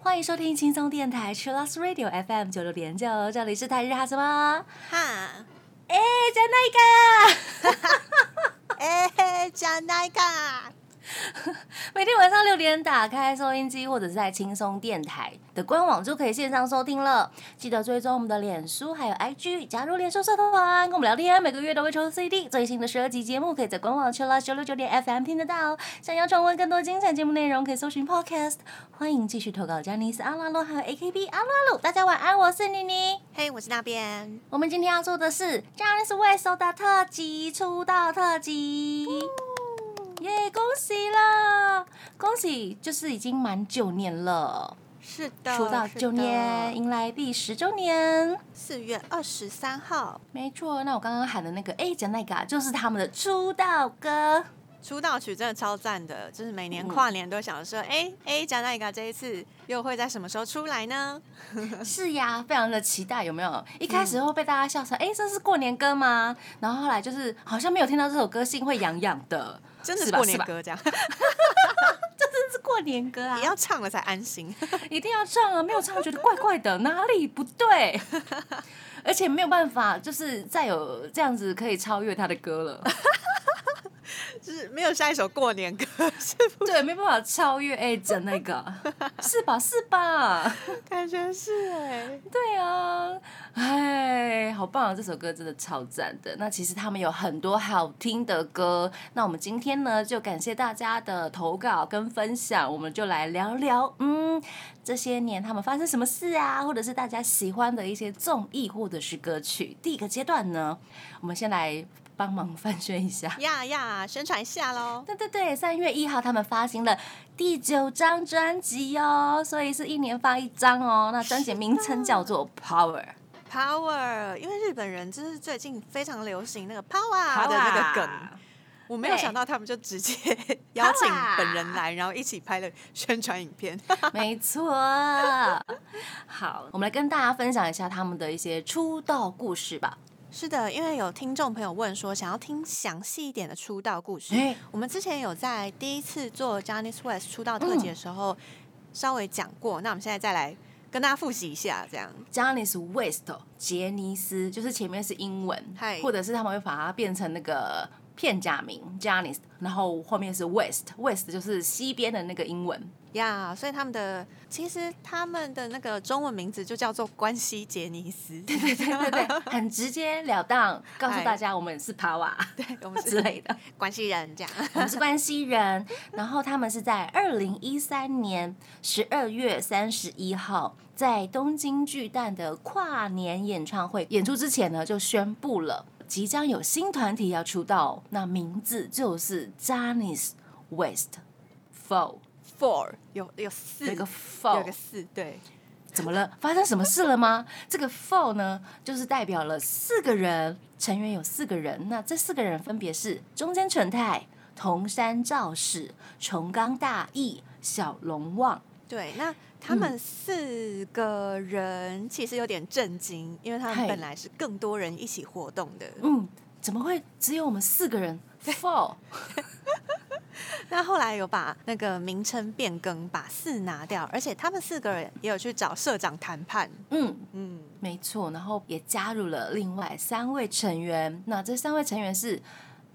欢迎收听轻松电台 Chillus Radio FM 九六点九，这里是台日哈什么？哈，哎，在那个。哎，加奈个，每天晚上六点打开收音机，或者是在轻松电台的官网就可以线上收听了。记得追踪我们的脸书还有 IG，加入脸书社团跟我们聊天。每个月都会抽 CD，最新的十二集节目可以在官网 c h i l l 九六九点 FM 听得到。想要重温更多精彩节目内容，可以搜寻 Podcast。欢迎继续投稿，加尼斯阿拉鲁还有 AKB 阿鲁阿鲁。大家晚安，我是妮妮。嘿，我是那边。我们今天要做的是 Johnny's West 的特辑出道特辑。耶！恭喜啦，恭喜！就是已经满九年了，是的，出道九年，迎来第十周年。四月二十三号，没错。那我刚刚喊的那个哎，讲那个就是他们的出道歌，出道曲真的超赞的，就是每年跨年都想说，哎哎，讲那个这一次又会在什么时候出来呢？是呀，非常的期待，有没有？一开始会被大家笑成，哎，这是过年歌吗？然后后来就是好像没有听到这首歌，心会痒痒的。真的是过年歌，这样，这真是过年歌啊！你要唱了才安心，一定要唱啊！没有唱觉得怪怪的，哪里不对？而且没有办法，就是再有这样子可以超越他的歌了。就是没有下一首过年歌，是不？对，没办法超越哎，整那个是吧？是吧？感觉是哎，对啊，哎，好棒啊！这首歌真的超赞的。那其实他们有很多好听的歌。那我们今天呢，就感谢大家的投稿跟分享，我们就来聊聊，嗯，这些年他们发生什么事啊，或者是大家喜欢的一些综艺或者是歌曲。第一个阶段呢，我们先来。帮忙翻宣一下呀呀，宣传一下喽！对对对，三月一号他们发行了第九张专辑哦，所以是一年发一张哦。那专辑名称叫做 Power Power，因为日本人就是最近非常流行那个 Power 的那个梗，我没有想到他们就直接邀请本人来，然后一起拍了宣传影片。没错，好，我们来跟大家分享一下他们的一些出道故事吧。是的，因为有听众朋友问说，想要听详细一点的出道故事。我们之前有在第一次做 Johnny West 出道特辑的时候稍微讲过，那我们现在再来跟大家复习一下，这样。Johnny West 杰尼斯就是前面是英文，或者是他们会把它变成那个片假名 Janice，然后后面是 West，West 就是西边的那个英文。呀，所以他们的其实他们的那个中文名字就叫做关西杰尼斯，对对对对对，很直截了当告诉大家我们是 Power，对我们之类的关西人这样，我们是关西人。然后他们是在二零一三年十二月三十一号在东京巨蛋的跨年演唱会演出之前呢，就宣布了即将有新团体要出道，那名字就是 Johnny West Four。Four 有有四，有个 Four，有个四，对，怎么了？发生什么事了吗？这个 Four 呢，就是代表了四个人，成员有四个人。那这四个人分别是中间纯太、桐山照史、重冈大义、小龙旺。对，那他们四个人其实有点震惊，因为他们本来是更多人一起活动的。嗯，怎么会只有我们四个人？Four。那后来有把那个名称变更，把四拿掉，而且他们四个人也有去找社长谈判。嗯嗯，没错。然后也加入了另外三位成员。那这三位成员是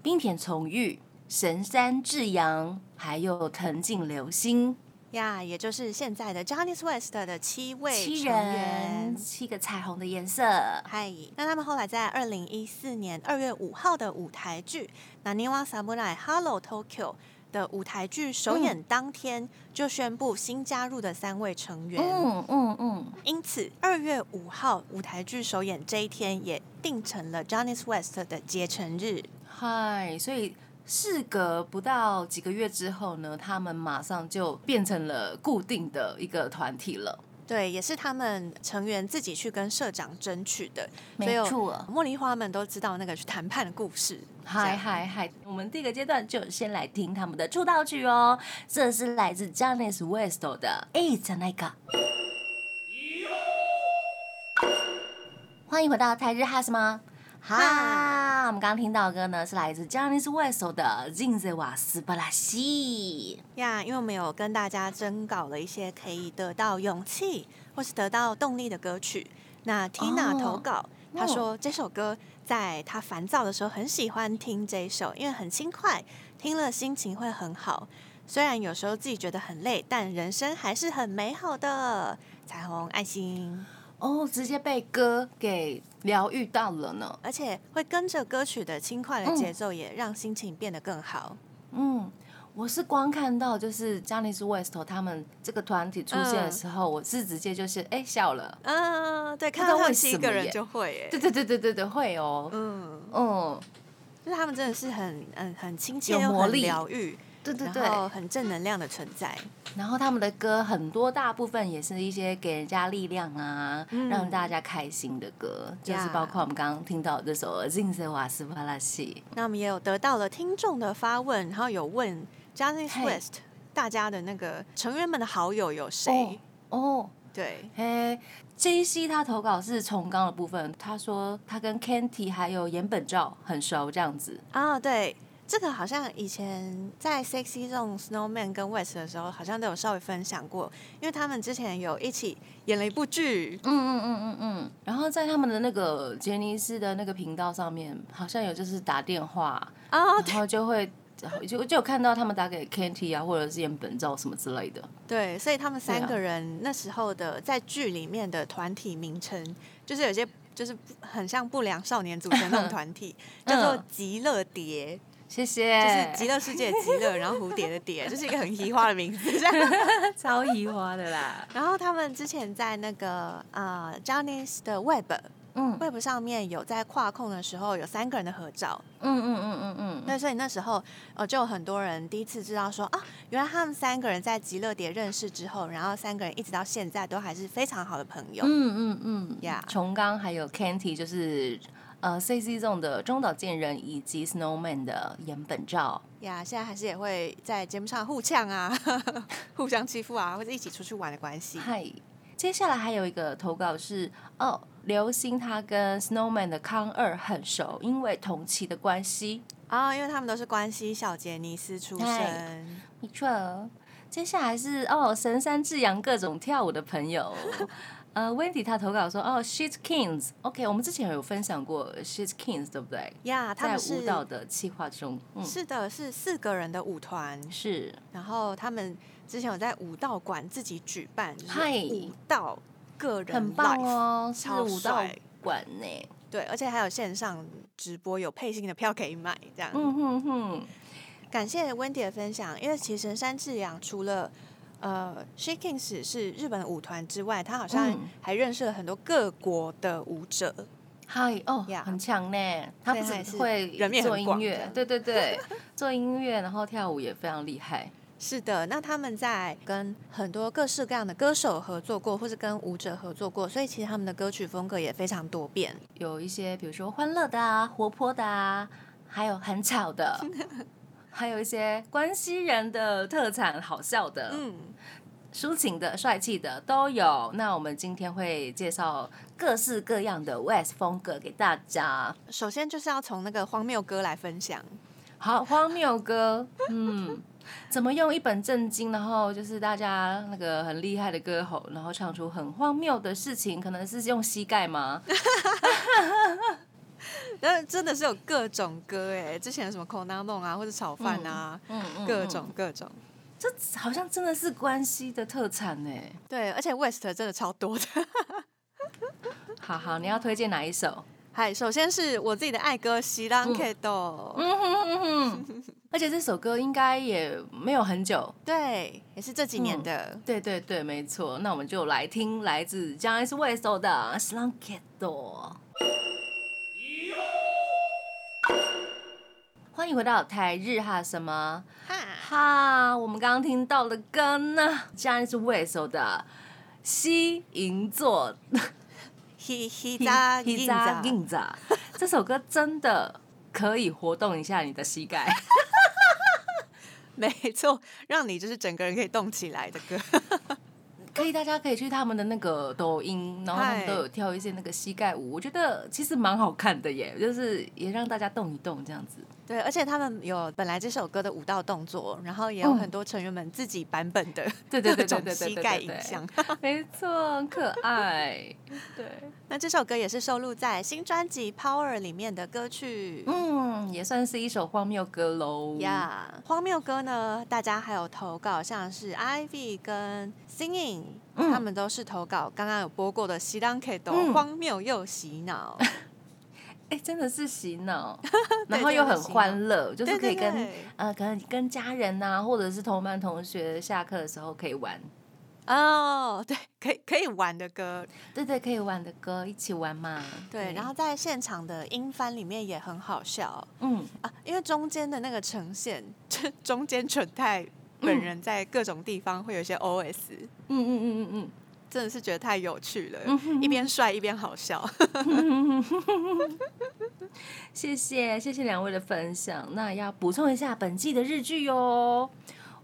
冰田崇玉、神山智洋，还有藤井流星呀，也就是现在的 Johnny West 的七位七人，七个彩虹的颜色。嗨，那他们后来在二零一四年二月五号的舞台剧《那尼瓦萨布奈 Hello Tokyo》。的舞台剧首演当天就宣布新加入的三位成员，嗯嗯嗯，因此二月五号舞台剧首演这一天也定成了 Johnny West 的结成日。嗨，所以事隔不到几个月之后呢，他们马上就变成了固定的一个团体了。对，也是他们成员自己去跟社长争取的，没错。茉莉花们都知道那个去谈判的故事。嗨嗨嗨！我们第一个阶段就先来听他们的出道曲哦，这是来自 Janice West 的《It's Like》。欢迎回到台日哈什么哈，我们刚刚听到的歌呢，是来自 Johnny West 的《金色瓦斯巴拉西》呀。因为我们有跟大家征稿了一些可以得到勇气或是得到动力的歌曲。那 Tina 投稿，他说这首歌在她烦躁的时候很喜欢听这首，因为很轻快，听了心情会很好。虽然有时候自己觉得很累，但人生还是很美好的。彩虹爱心。哦，直接被歌给疗愈到了呢，而且会跟着歌曲的轻快的节奏，也让心情变得更好。嗯，我是光看到就是 Johnny West 他们这个团体出现的时候，我是直接就是哎笑了。嗯，对，看到他们七个人就会，对对对对对对会哦。嗯嗯，就是他们真的是很嗯很亲切又很疗愈。对对对，很正能量的存在。然后他们的歌很多大部分也是一些给人家力量啊，让大家开心的歌，就是包括我们刚刚听到这首《金色瓦斯巴拉西》。那我们也有得到了听众的发问，然后有问 Johnny West 大家的那个成员们的好友有谁？哦，对，嘿，J C 他投稿是重刚的部分，他说他跟 Kenty 还有岩本照很熟，这样子啊，对。这个好像以前在 Sexy 这种 Snowman 跟 West 的时候，好像都有稍微分享过，因为他们之前有一起演了一部剧。嗯嗯嗯嗯嗯。然后在他们的那个杰尼斯的那个频道上面，好像有就是打电话啊，然后就会就就有看到他们打给 Kenty 啊，或者是演本照什么之类的。对，所以他们三个人那时候的在剧里面的团体名称，就是有些就是很像不良少年组成那种 团体，叫做极乐蝶。谢谢，就是极乐世界极乐，然后蝴蝶的蝶，就是一个很移花的名字，超移花的啦。然后他们之前在那个呃 Johnny's 的 Web，嗯，Web 上面有在跨控的时候有三个人的合照，嗯嗯嗯嗯嗯。那所以那时候呃就有很多人第一次知道说啊，原来他们三个人在极乐蝶认识之后，然后三个人一直到现在都还是非常好的朋友。嗯嗯嗯，呀，琼刚还有 Canty 就是。呃，C C 中的中岛健人以及 Snowman 的岩本照呀，现在还是也会在节目上互呛啊，互相欺负啊，或者一起出去玩的关系。嗨，接下来还有一个投稿是哦，刘星他跟 Snowman 的康二很熟，因为同期的关系啊，因为他们都是关西小杰尼斯出身。没错，接下来是哦，神山智洋各种跳舞的朋友。呃，Wendy 他投稿说，哦，She's Kings，OK，我们之前有分享过 She's Kings，对不对？呀，他们在舞蹈的企划中，嗯是的，是四个人的舞团，是。然后他们之前有在舞蹈馆自己举办，就是舞蹈个人很棒哦，是舞蹈馆呢。对，而且还有线上直播，有配信的票可以买，这样。嗯哼哼，感谢 Wendy 的分享，因为其实山智阳除了呃，Shakings 是日本舞团之外，他好像还认识了很多各国的舞者。嗨，哦，很强呢。他不是会做音乐，对对对，做音乐，然后跳舞也非常厉害。是的，那他们在跟很多各式各样的歌手合作过，或是跟舞者合作过，所以其实他们的歌曲风格也非常多变。有一些，比如说欢乐的啊，活泼的啊，还有很吵的。还有一些关西人的特产，好笑的，嗯，抒情的、帅气的都有。那我们今天会介绍各式各样的 West 风格给大家。首先就是要从那个荒谬歌来分享。好，荒谬歌，嗯，怎么用一本正经，然后就是大家那个很厉害的歌喉，然后唱出很荒谬的事情？可能是用膝盖吗？那真的是有各种歌哎，之前什么口囊梦啊，或者炒饭啊，嗯嗯，各种各种，这好像真的是关西的特产哎。对，而且 West 真的超多的。好好，你要推荐哪一首？嗨，首先是我自己的爱歌《西朗 K 豆》，嗯哼哼哼，而且这首歌应该也没有很久，对，也是这几年的。对对对，没错。那我们就来听来自江 S West 的《西朗 K 豆》。欢迎回到台日哈什么哈？我们刚刚听到的歌呢，竟然是 West 的《西银座》。嘿嘿扎嘿扎硬扎，这首歌真的可以活动一下你的膝盖。没错，让你就是整个人可以动起来的歌。可以，大家可以去他们的那个抖音，然后他们都有跳一些那个膝盖舞，我觉得其实蛮好看的耶，就是也让大家动一动这样子。对，而且他们有本来这首歌的舞蹈动作，然后也有嗯很多成员们自己版本的 对对对膝盖影像。没错，很可爱。对，那这首歌也是收录在新专辑《Power》里面的歌曲。嗯，也算是一首荒谬歌喽。呀荒谬歌呢，大家还有投稿，像是 Ivy 跟 Singing，、嗯他们都是投稿刚刚有播过的《西当 K 都嗯荒谬又洗脑》哎、真的是洗脑，然后又很欢乐，就是可以跟呃，可能跟家人呐、或者是同班同学下课的时候可以玩。哦，对，可以可以玩的歌，对对，可以玩的歌一起玩嘛。对，然后在现场的音翻里面也很好笑嗯，啊，因为中间的那个呈现，这 中间纯太本人在各种地方会有一些 OS，嗯、嗯嗯嗯嗯真的是觉得太有趣了，嗯一边帅一边好笑。嗯，谢谢谢谢两位的分享。那要补充一下本季的日剧哟。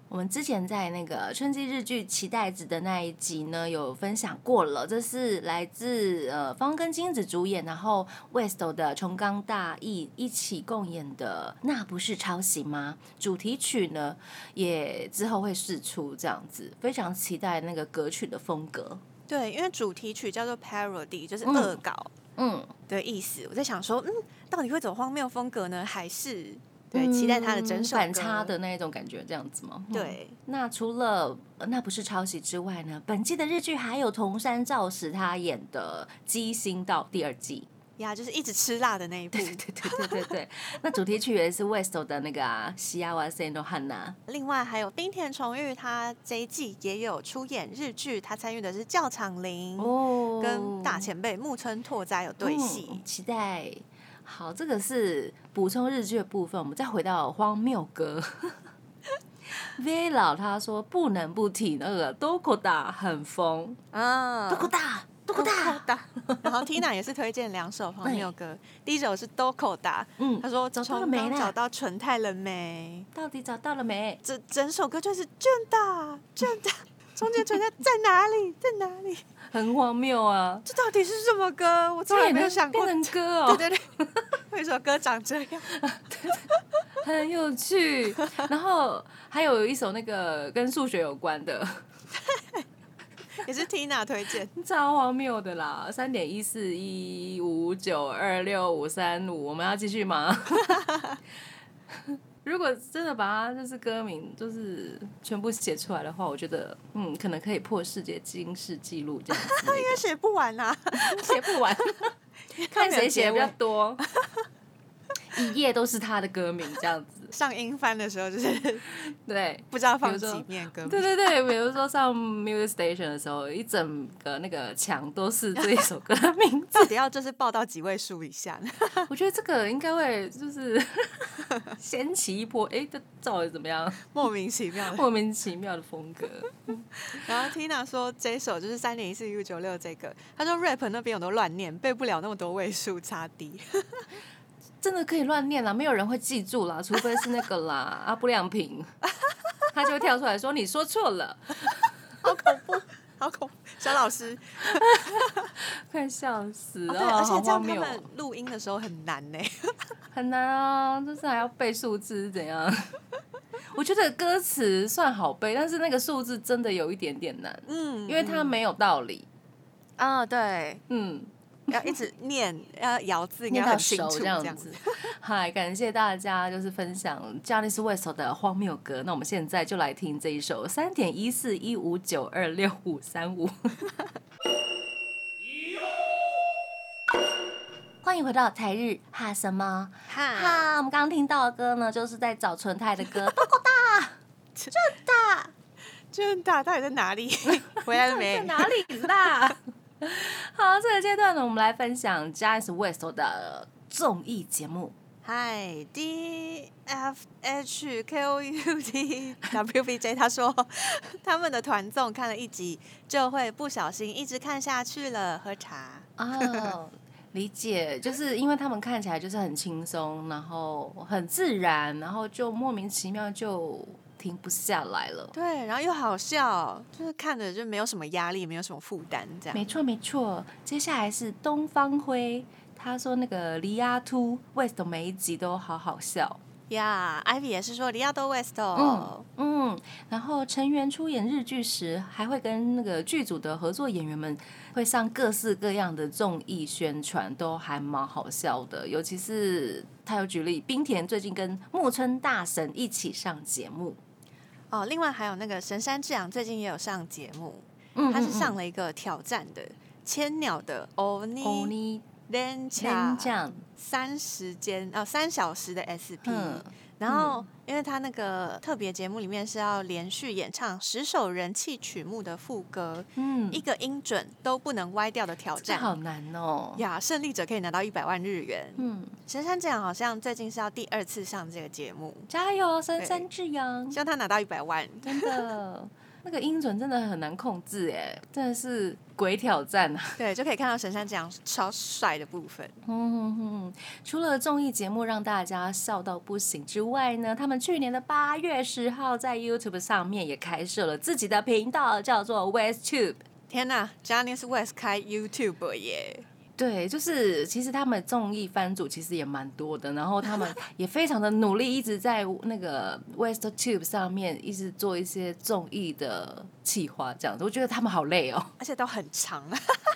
我们之前在那个春季日剧期待值的那一集呢，有分享过了。这是来自呃方根金子主演，然后 West 的重冈大义一起共演的《那不是抄袭吗》主题曲呢，也之后会试出，这样子非常期待那个歌曲的风格。对，因为主题曲叫做 parody，就是嗯恶搞嗯，的意思。我在想说，嗯，到底会走荒谬风格呢，还是对期待他的整首嗯反差的那一种感觉，这样子吗？嗯对。那除了呃那不是抄袭之外呢，本季的日剧还有桐山照史他演的《鸡心道》第二季。呀，就是一直吃辣的那一部。对对对对对对，那主题曲也是 West 的那个啊，西亚瓦塞诺汉娜。另外还有冰田崇裕，他这一季也有出演日剧，他参与的是教场铃，哦跟大前辈木村拓哉有对戏。嗯期待。好，这个是补充日剧的部分，我们再回到荒谬歌。V 老他说不能不提那个 Dokoda 很疯。啊，Dokoda Dokoda，然后 Tina 也是推荐两首荒谬歌，第一首是 Doko 达，嗯他说找到了从刚找到纯太了没？到底找到了没？这整首歌就是真大真大，中间存在在哪里？在哪里？很荒谬啊！这到底是什么歌？我从来没有想过。变成歌哦，对对对，有一首歌长这样。很有趣。然后还有一首那个跟数学有关的，也是 Tina 推荐。超荒谬的啦！三点一四一五九二六五三五，我们要继续吗？如果真的把它就是歌名就是全部写出来的话，我觉得嗯，可能可以破世界金世纪录这样子，应该写不完啊，写不完，看谁写的比较多，一页都是他的歌名这样子。上英翻的时候就是 对，不知道放几面歌名。对对对，比如说上 Music Station 的时候，一整个那个墙都是这一首歌的名字。到底要就是报到几位数以下呢？我觉得这个应该会就是掀起一波，哎，这到底怎么样？莫名其妙的。莫名其妙的风格。然后 Tina 说这一首就是三点一四 U 九六这个，他说 rap 那边我都乱念，背不了那么多位数差低。真的可以乱念啦，没有人会记住啦，除非是那个啦 阿不亮平，他就会跳出来说你说错了，好恐怖，好恐怖！小老师，快笑死哦、了，对，而且这样他们录音的时候很难呢。很难啊，就是还要背数字是怎样？我觉得歌词算好背，但是那个数字真的有一点点难，嗯，因为它没有道理。啊、对，嗯，要一直念，要咬字应念到熟，这样子。嗨，感谢大家就是分享 Janice West 的荒谬歌。那我们现在就来听这一首三点一四一五九二六五三五。欢迎回到台日哈什么哈，哈？我们刚刚听到的歌呢，就是在找纯泰的歌。真大到底在哪里？回来了没？在哪里啦？好，这个阶段呢，我们来分享 Janice West 的综艺节目。嗨，D F H K O U T W B J，他说他们的团综看了一集就会不小心一直看下去了，喝茶。哦，理解，就是因为他们看起来就是很轻松，然后很自然，然后就莫名其妙就停不下来了。对，然后又好笑，就是看着就没有什么压力，没有什么负担，这样。没错没错，接下来是东方辉，他说那个黎亚突 West 的每一集都好好笑。呀、艾 ivy 也是说里亚多 West 嗯哦，嗯，然后成员出演日剧时，还会跟那个剧组的合作演员们会上各式各样的综艺宣传，都还蛮好笑的。尤其是他有举例，冰田最近跟木村大神一起上节目，哦，另外还有那个神山智洋最近也有上节目，嗯他是上了一个挑战的千鸟的欧欧尼尼连天卡酱，三时间哦三小时的 SP，、嗯然后因为他那个特别节目里面是要连续演唱十首人气曲目的副歌，嗯一，个音准都不能歪掉的挑战。这好难哦。呀，胜利者可以拿到一百万日元。嗯，神山这样好像最近是要第二次上这个节目，加油，深山志阳希，望他拿到一百万。真的。那个音准真的很难控制哎，真的是鬼挑战啊！对，就可以看到神山这样超帅的部分。嗯哼哼，除了综艺节目让大家笑到不行之外呢，他们去年的八月十号在 YouTube 上面也开设了自己的频道，叫做 WestTube。天呐 j a n i c e West 开 YouTube 耶！对，就是其实他们综艺番组其实也蛮多的，然后他们 也非常的努力，一直在那个 WestTube 上面一直做一些综艺的企划，这样子。我觉得他们好累哦，而且都很长，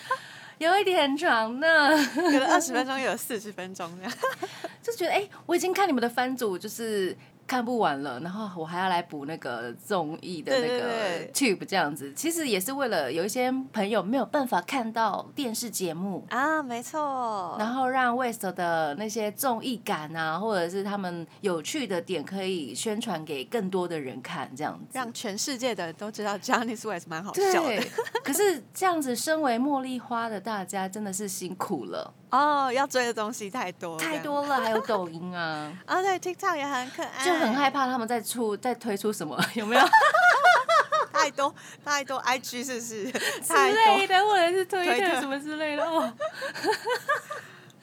有一点长呢。有的二十分钟，有四十分钟这样。就觉得哎、我已经看你们的番组就是看不完了，然后我还要来补那个综艺的那个 Tube 这样子，其实也是为了有一些朋友没有办法看到电视节目。啊，没错。然后让 West 的那些综艺感啊，或者是他们有趣的点，可以宣传给更多的人看，这样子。让全世界的人都知道 j a n i c e West 蛮好笑的，可是这样子，身为茉莉花的大家真的是辛苦了，哦，要追的东西太多，太。多了，还有抖音啊，啊，对，TikTok 也很可爱，就很害怕他们在出在推出什么，有没有？太多太多 IG 是不是？之类的，或者是推推什么之类的哦，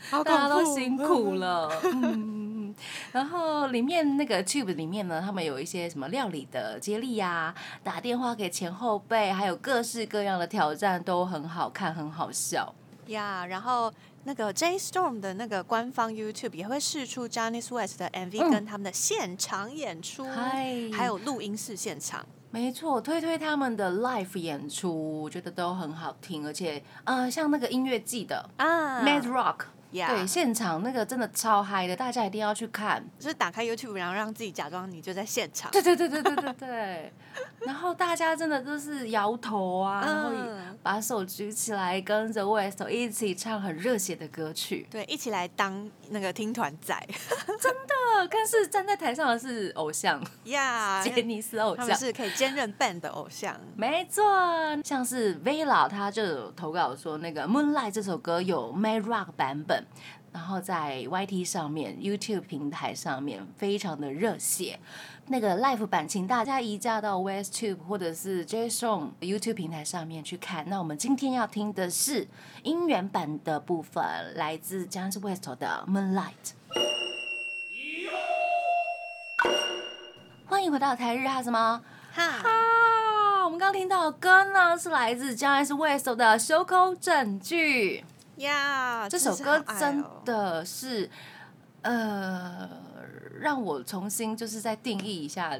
好大家都辛苦。了。嗯，然后里面那个 Tube 里面呢，他们有一些什么料理的接力呀、打电话给前后辈，还有各式各样的挑战，都很好看，很好笑。呀然后那个 J Storm 的那个官方 YouTube 也会试出 j a n i c e West 的 MV 嗯。跟他们的现场演出，嗨。还有录音室现场。没错，推推他们的 live 演出，我觉得都很好听，而且呃，像那个音乐季的啊。Mad Rock，、呀对，现场那个真的超嗨的，大家一定要去看。就是打开 YouTube，然后让自己假装你就在现场。对对对对对对对，然后大家真的都是摇头啊，然后把手举起来，跟着 West 一起唱很热血的歌曲。对，一起来当那个听团仔 真的，但是站在台上的是偶像，呀 杰尼斯偶像。是可以兼任 band 的偶像。没错，像是 Vela 他就有投稿说，那个《Moonlight》这首歌有 May Rock 版本，然后在 YT 上面、YouTube 平台上面非常的热血。那个 Live 版，请大家移驾到 WestTube 或者是 JSong YouTube 平台上面去看。那我们今天要听的是音源版的部分，来自 j a n s West 的《Moonlight》。欢迎回到台日哈什么？哈，哈，我们刚听到的歌呢，是来自 j a n s West 的《修口证据》。呀，这首歌真哦。的是，呃，让我重新就是再定义一下。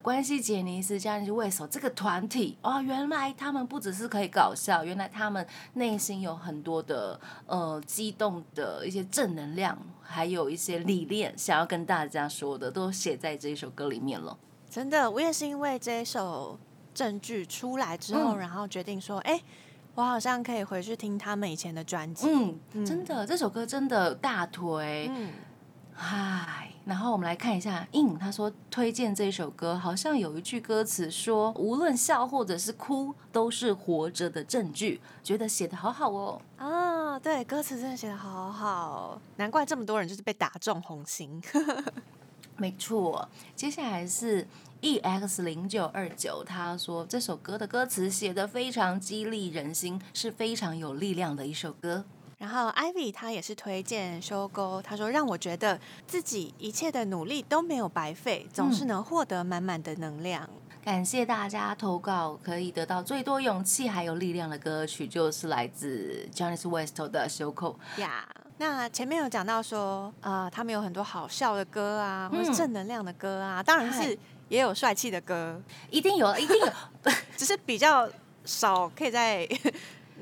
关系杰尼斯加尼卫手这个团体哦，原来他们不只是可以搞笑，原来他们内心有很多的呃激动的一些正能量，还有一些理念想要跟大家说的，都写在这一首歌里面了。真的，我也是因为这一首证据出来之后，嗯。然后决定说，哎、我好像可以回去听他们以前的专辑。嗯，嗯真的，这首歌真的大推。嗯，嗨，然后我们来看一下，应他说推荐这首歌，好像有一句歌词说，无论笑或者是哭，都是活着的证据，觉得写的好好哦。啊，对，歌词真的写的好好，难怪这么多人就是被打中红心。没错，接下来是 E X 零九二九，他说这首歌的歌词写的非常激励人心，是非常有力量的一首歌。然后 Ivy 他也是推荐修沟，她说让我觉得自己一切的努力都没有白费，总是能获得满满的能量。感谢大家投稿，可以得到最多勇气还有力量的歌曲，就是来自 Jonas West 的《修口》呀。那前面有讲到说，呃，他们有很多好笑的歌啊，或是正能量的歌啊，当然是也有帅气的歌，一定有，一定有，只是比较少可以在。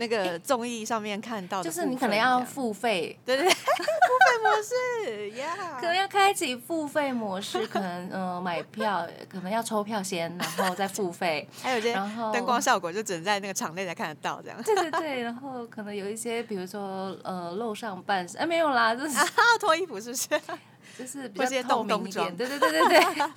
那个综艺上面看到的，就是你可能要付费，对对对，付费模式，呀，可能要开启付费模式，可能嗯买票，可能要抽票先，然后再付费，还有一些灯光效果就只能在那个场内才看得到，这样。对对对，然后可能有一些，比如说呃露上半身，哎没有啦，就是脱衣服是不是？就是比较透明一点，对对对对对。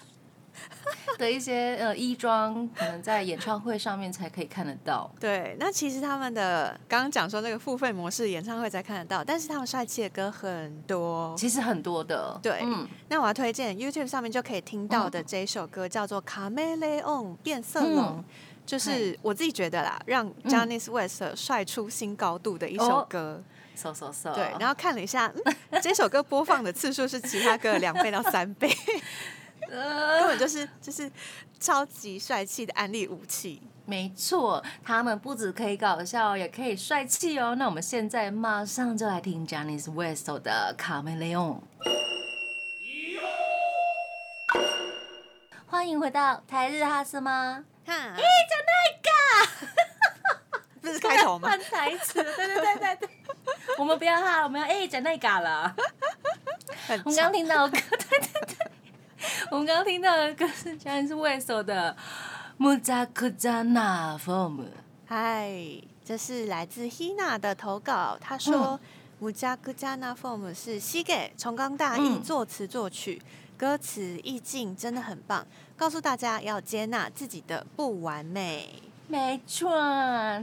的一些呃衣装，可能在演唱会上面才可以看得到。对，那其实他们的刚刚讲说那个付费模式演唱会才看得到，但是他们帅气的歌很多，其实很多的。对，嗯，那我要推荐 YouTube 上面就可以听到的这一首歌叫做《卡梅雷翁变色龙》，就是我自己觉得啦，让 j a n i c e West 帅出新高度的一首歌。so so。对，然后看了一下，这首歌播放的次数是其他歌两倍到三倍。根本就是就是超级帅气的安利武器，没错，他们不止可以搞笑，也可以帅气哦。那我们现在马上就来听 j a n i c e West 的《卡梅雷翁》。欢迎回到台日哈斯吗？哈，哎，讲那个，不是 开头吗？换台词，对对对对对，我们不要哈，我们要哎讲那个了。我们刚听到歌，对对对。我们刚刚听到的歌是《Johnny West》的《Muzaku Zana Form》。嗨，这是来自 Hina 的投稿。她说，《Muzaku Zana Form》是西给重冈大义作词作曲，歌词意境真的很棒，告诉大家要接纳自己的不完美。没错，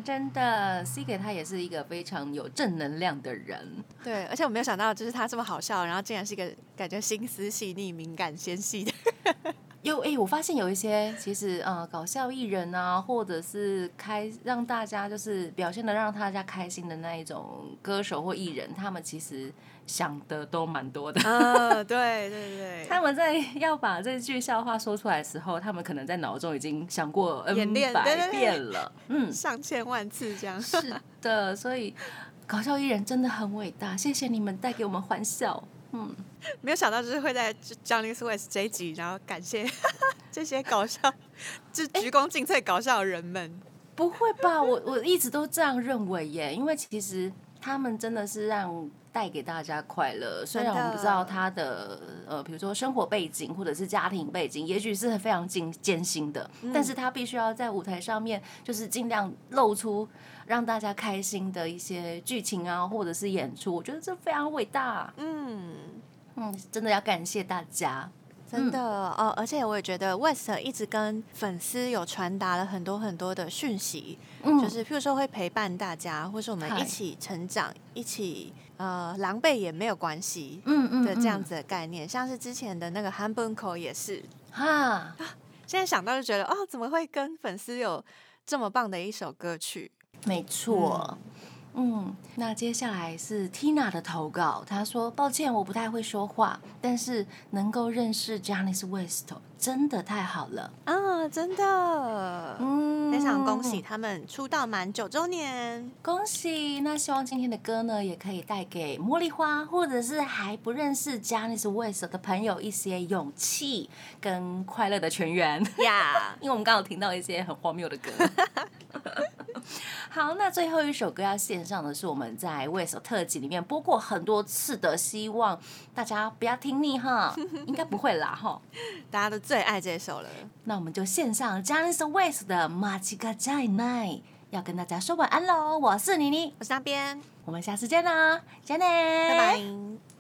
真的，C 给他也是一个非常有正能量的人。对，而且我没有想到，就是他这么好笑，然后竟然是一个感觉心思细腻、敏感纤细的。有哎，我发现有一些其实呃搞笑艺人啊，或者是开让大家就是表现的让大家开心的那一种歌手或艺人，他们其实想的都蛮多的。嗯，对对对。他们在要把这句笑话说出来的时候，他们可能在脑中已经想过 N 百遍了，嗯，上千万次这样。是的，所以搞笑艺人真的很伟大，谢谢你们带给我们欢笑。嗯，没有想到就是会在 Johnny Swiss 这一集，然后感谢 这些搞笑，就鞠躬尽瘁搞笑的人们。不会吧？我我一直都这样认为耶，因为其实他们真的是让带给大家快乐。虽然我们不知道他的呃，比如说生活背景或者是家庭背景，也许是非常艰艰辛的，但是他必须要在舞台上面，就是尽量露出。让大家开心的一些剧情啊，或者是演出，我觉得这非常伟大。嗯嗯，真的要感谢大家，真的哦。而且我也觉得 West 一直跟粉丝有传达了很多很多的讯息，就是譬如说会陪伴大家，或是我们一起成长，一起呃狼狈也没有关系，嗯嗯的这样子的概念。像是之前的那个 h a m b u n k o 也是哈，现在想到就觉得哦，怎么会跟粉丝有这么棒的一首歌曲？没错，嗯，那接下来是 Tina 的投稿，她说：“抱歉，我不太会说话，但是能够认识 Janice West。”真的太好了啊！真的，嗯，非常恭喜他们出道满九周年，恭喜！那希望今天的歌呢，也可以带给茉莉花或者是还不认识 Janice West 的朋友一些勇气跟快乐的泉源呀。因为我们刚刚听到一些很荒谬的歌。好，那最后一首歌要献上的是我们在 West 特辑里面播过很多次的，希望大家不要听腻哈，应该不会啦哈，大家都。最爱这首了，那我们就献上 Johnny West 的《马吉卡在奈》，要跟大家说晚安喽！我是妮妮，我是那边，我们下次见啦，再见，拜拜。